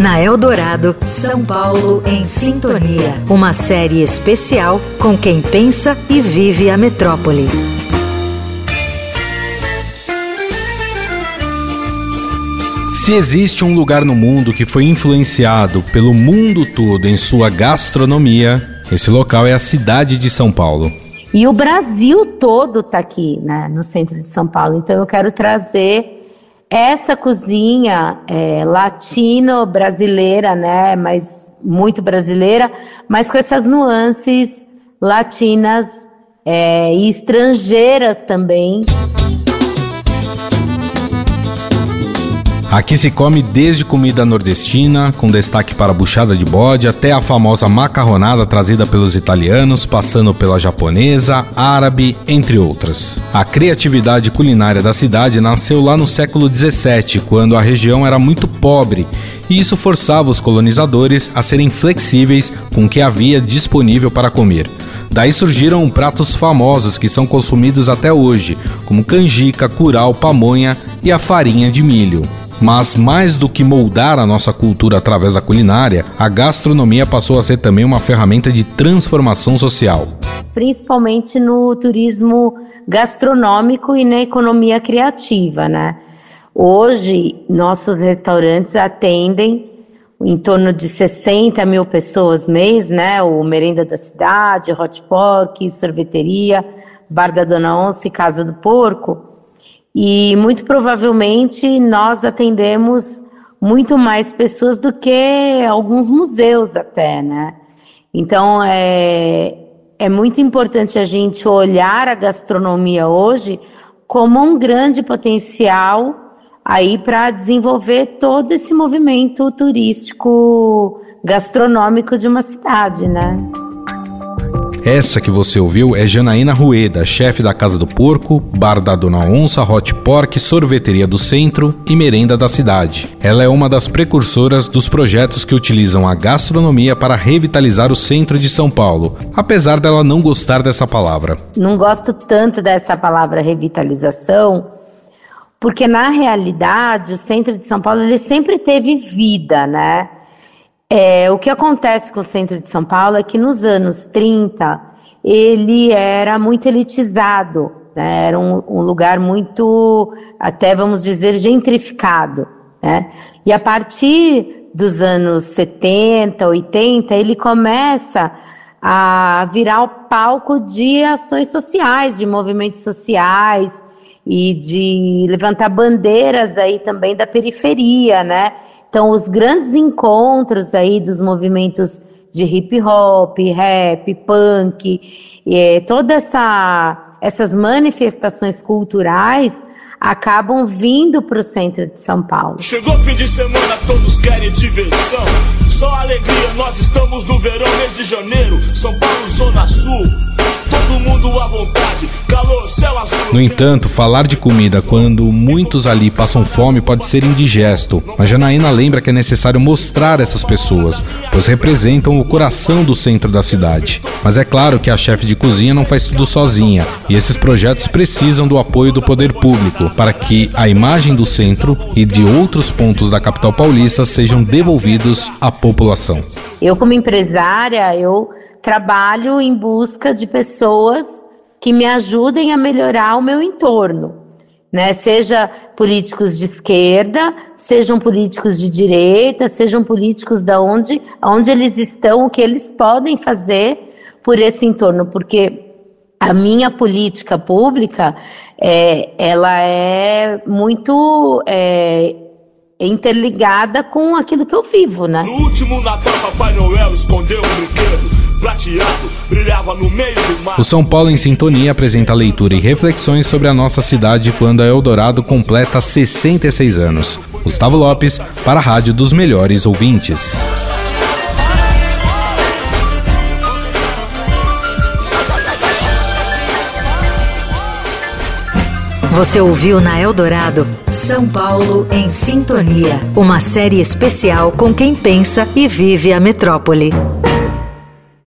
Na Eldorado, São Paulo em Sintonia. Uma série especial com quem pensa e vive a metrópole. Se existe um lugar no mundo que foi influenciado pelo mundo todo em sua gastronomia, esse local é a cidade de São Paulo. E o Brasil todo está aqui, né, no centro de São Paulo. Então eu quero trazer essa cozinha é, latino-brasileira, né, mas muito brasileira, mas com essas nuances latinas é, e estrangeiras também. Aqui se come desde comida nordestina, com destaque para a buchada de bode, até a famosa macarronada trazida pelos italianos, passando pela japonesa, árabe, entre outras. A criatividade culinária da cidade nasceu lá no século 17, quando a região era muito pobre, e isso forçava os colonizadores a serem flexíveis com o que havia disponível para comer. Daí surgiram pratos famosos que são consumidos até hoje, como canjica, curau, pamonha e a farinha de milho. Mas mais do que moldar a nossa cultura através da culinária, a gastronomia passou a ser também uma ferramenta de transformação social. Principalmente no turismo gastronômico e na economia criativa, né? Hoje, nossos restaurantes atendem em torno de 60 mil pessoas mês, né? O Merenda da Cidade, Hot Pork, Sorveteria, Bar da Dona Onça e Casa do Porco. E muito provavelmente nós atendemos muito mais pessoas do que alguns museus até, né? Então é, é muito importante a gente olhar a gastronomia hoje como um grande potencial aí para desenvolver todo esse movimento turístico gastronômico de uma cidade, né? Essa que você ouviu é Janaína Rueda, chefe da Casa do Porco, Bar da Dona Onça, Hot Pork, Sorveteria do Centro e Merenda da Cidade. Ela é uma das precursoras dos projetos que utilizam a gastronomia para revitalizar o centro de São Paulo, apesar dela não gostar dessa palavra. Não gosto tanto dessa palavra revitalização, porque na realidade o centro de São Paulo ele sempre teve vida, né? É, o que acontece com o centro de São Paulo é que nos anos 30 ele era muito elitizado, né? era um, um, lugar muito, até vamos dizer, gentrificado. Né? E a partir dos anos 70, 80, ele começa a virar o palco de ações sociais, de movimentos sociais e de levantar bandeiras aí também da periferia, né? Então, os grandes encontros aí dos movimentos de hip hop, rap, punk, e todas essa, essas manifestações culturais acabam vindo para o centro de São Paulo. Chegou fim de semana, todos querem diversão. Só alegria, nós estamos no verão, mês de janeiro. São Paulo, Zona Sul. Todo mundo à vontade, calor, céu azul. No entanto, falar de comida quando muitos ali passam fome pode ser indigesto. Mas Janaína lembra que é necessário mostrar essas pessoas, pois representam o coração do centro da cidade. Mas é claro que a chefe de cozinha não faz tudo sozinha, e esses projetos precisam do apoio do poder público para que a imagem do centro e de outros pontos da capital paulista sejam devolvidos à população. Eu como empresária, eu trabalho em busca de pessoas que me ajudem a melhorar o meu entorno. Né? Seja políticos de esquerda, sejam políticos de direita, sejam políticos da onde, onde eles estão, o que eles podem fazer por esse entorno, porque a minha política pública, é, ela é muito é, interligada com aquilo que eu vivo, né? No último Natal, Papai Noel escondeu um brinquedo prateado, brilhava no meio do mar. O São Paulo em Sintonia apresenta leitura e reflexões sobre a nossa cidade quando a Eldorado completa 66 anos. Gustavo Lopes, para a Rádio dos Melhores Ouvintes. Você ouviu na Eldorado São Paulo em Sintonia, uma série especial com quem pensa e vive a metrópole.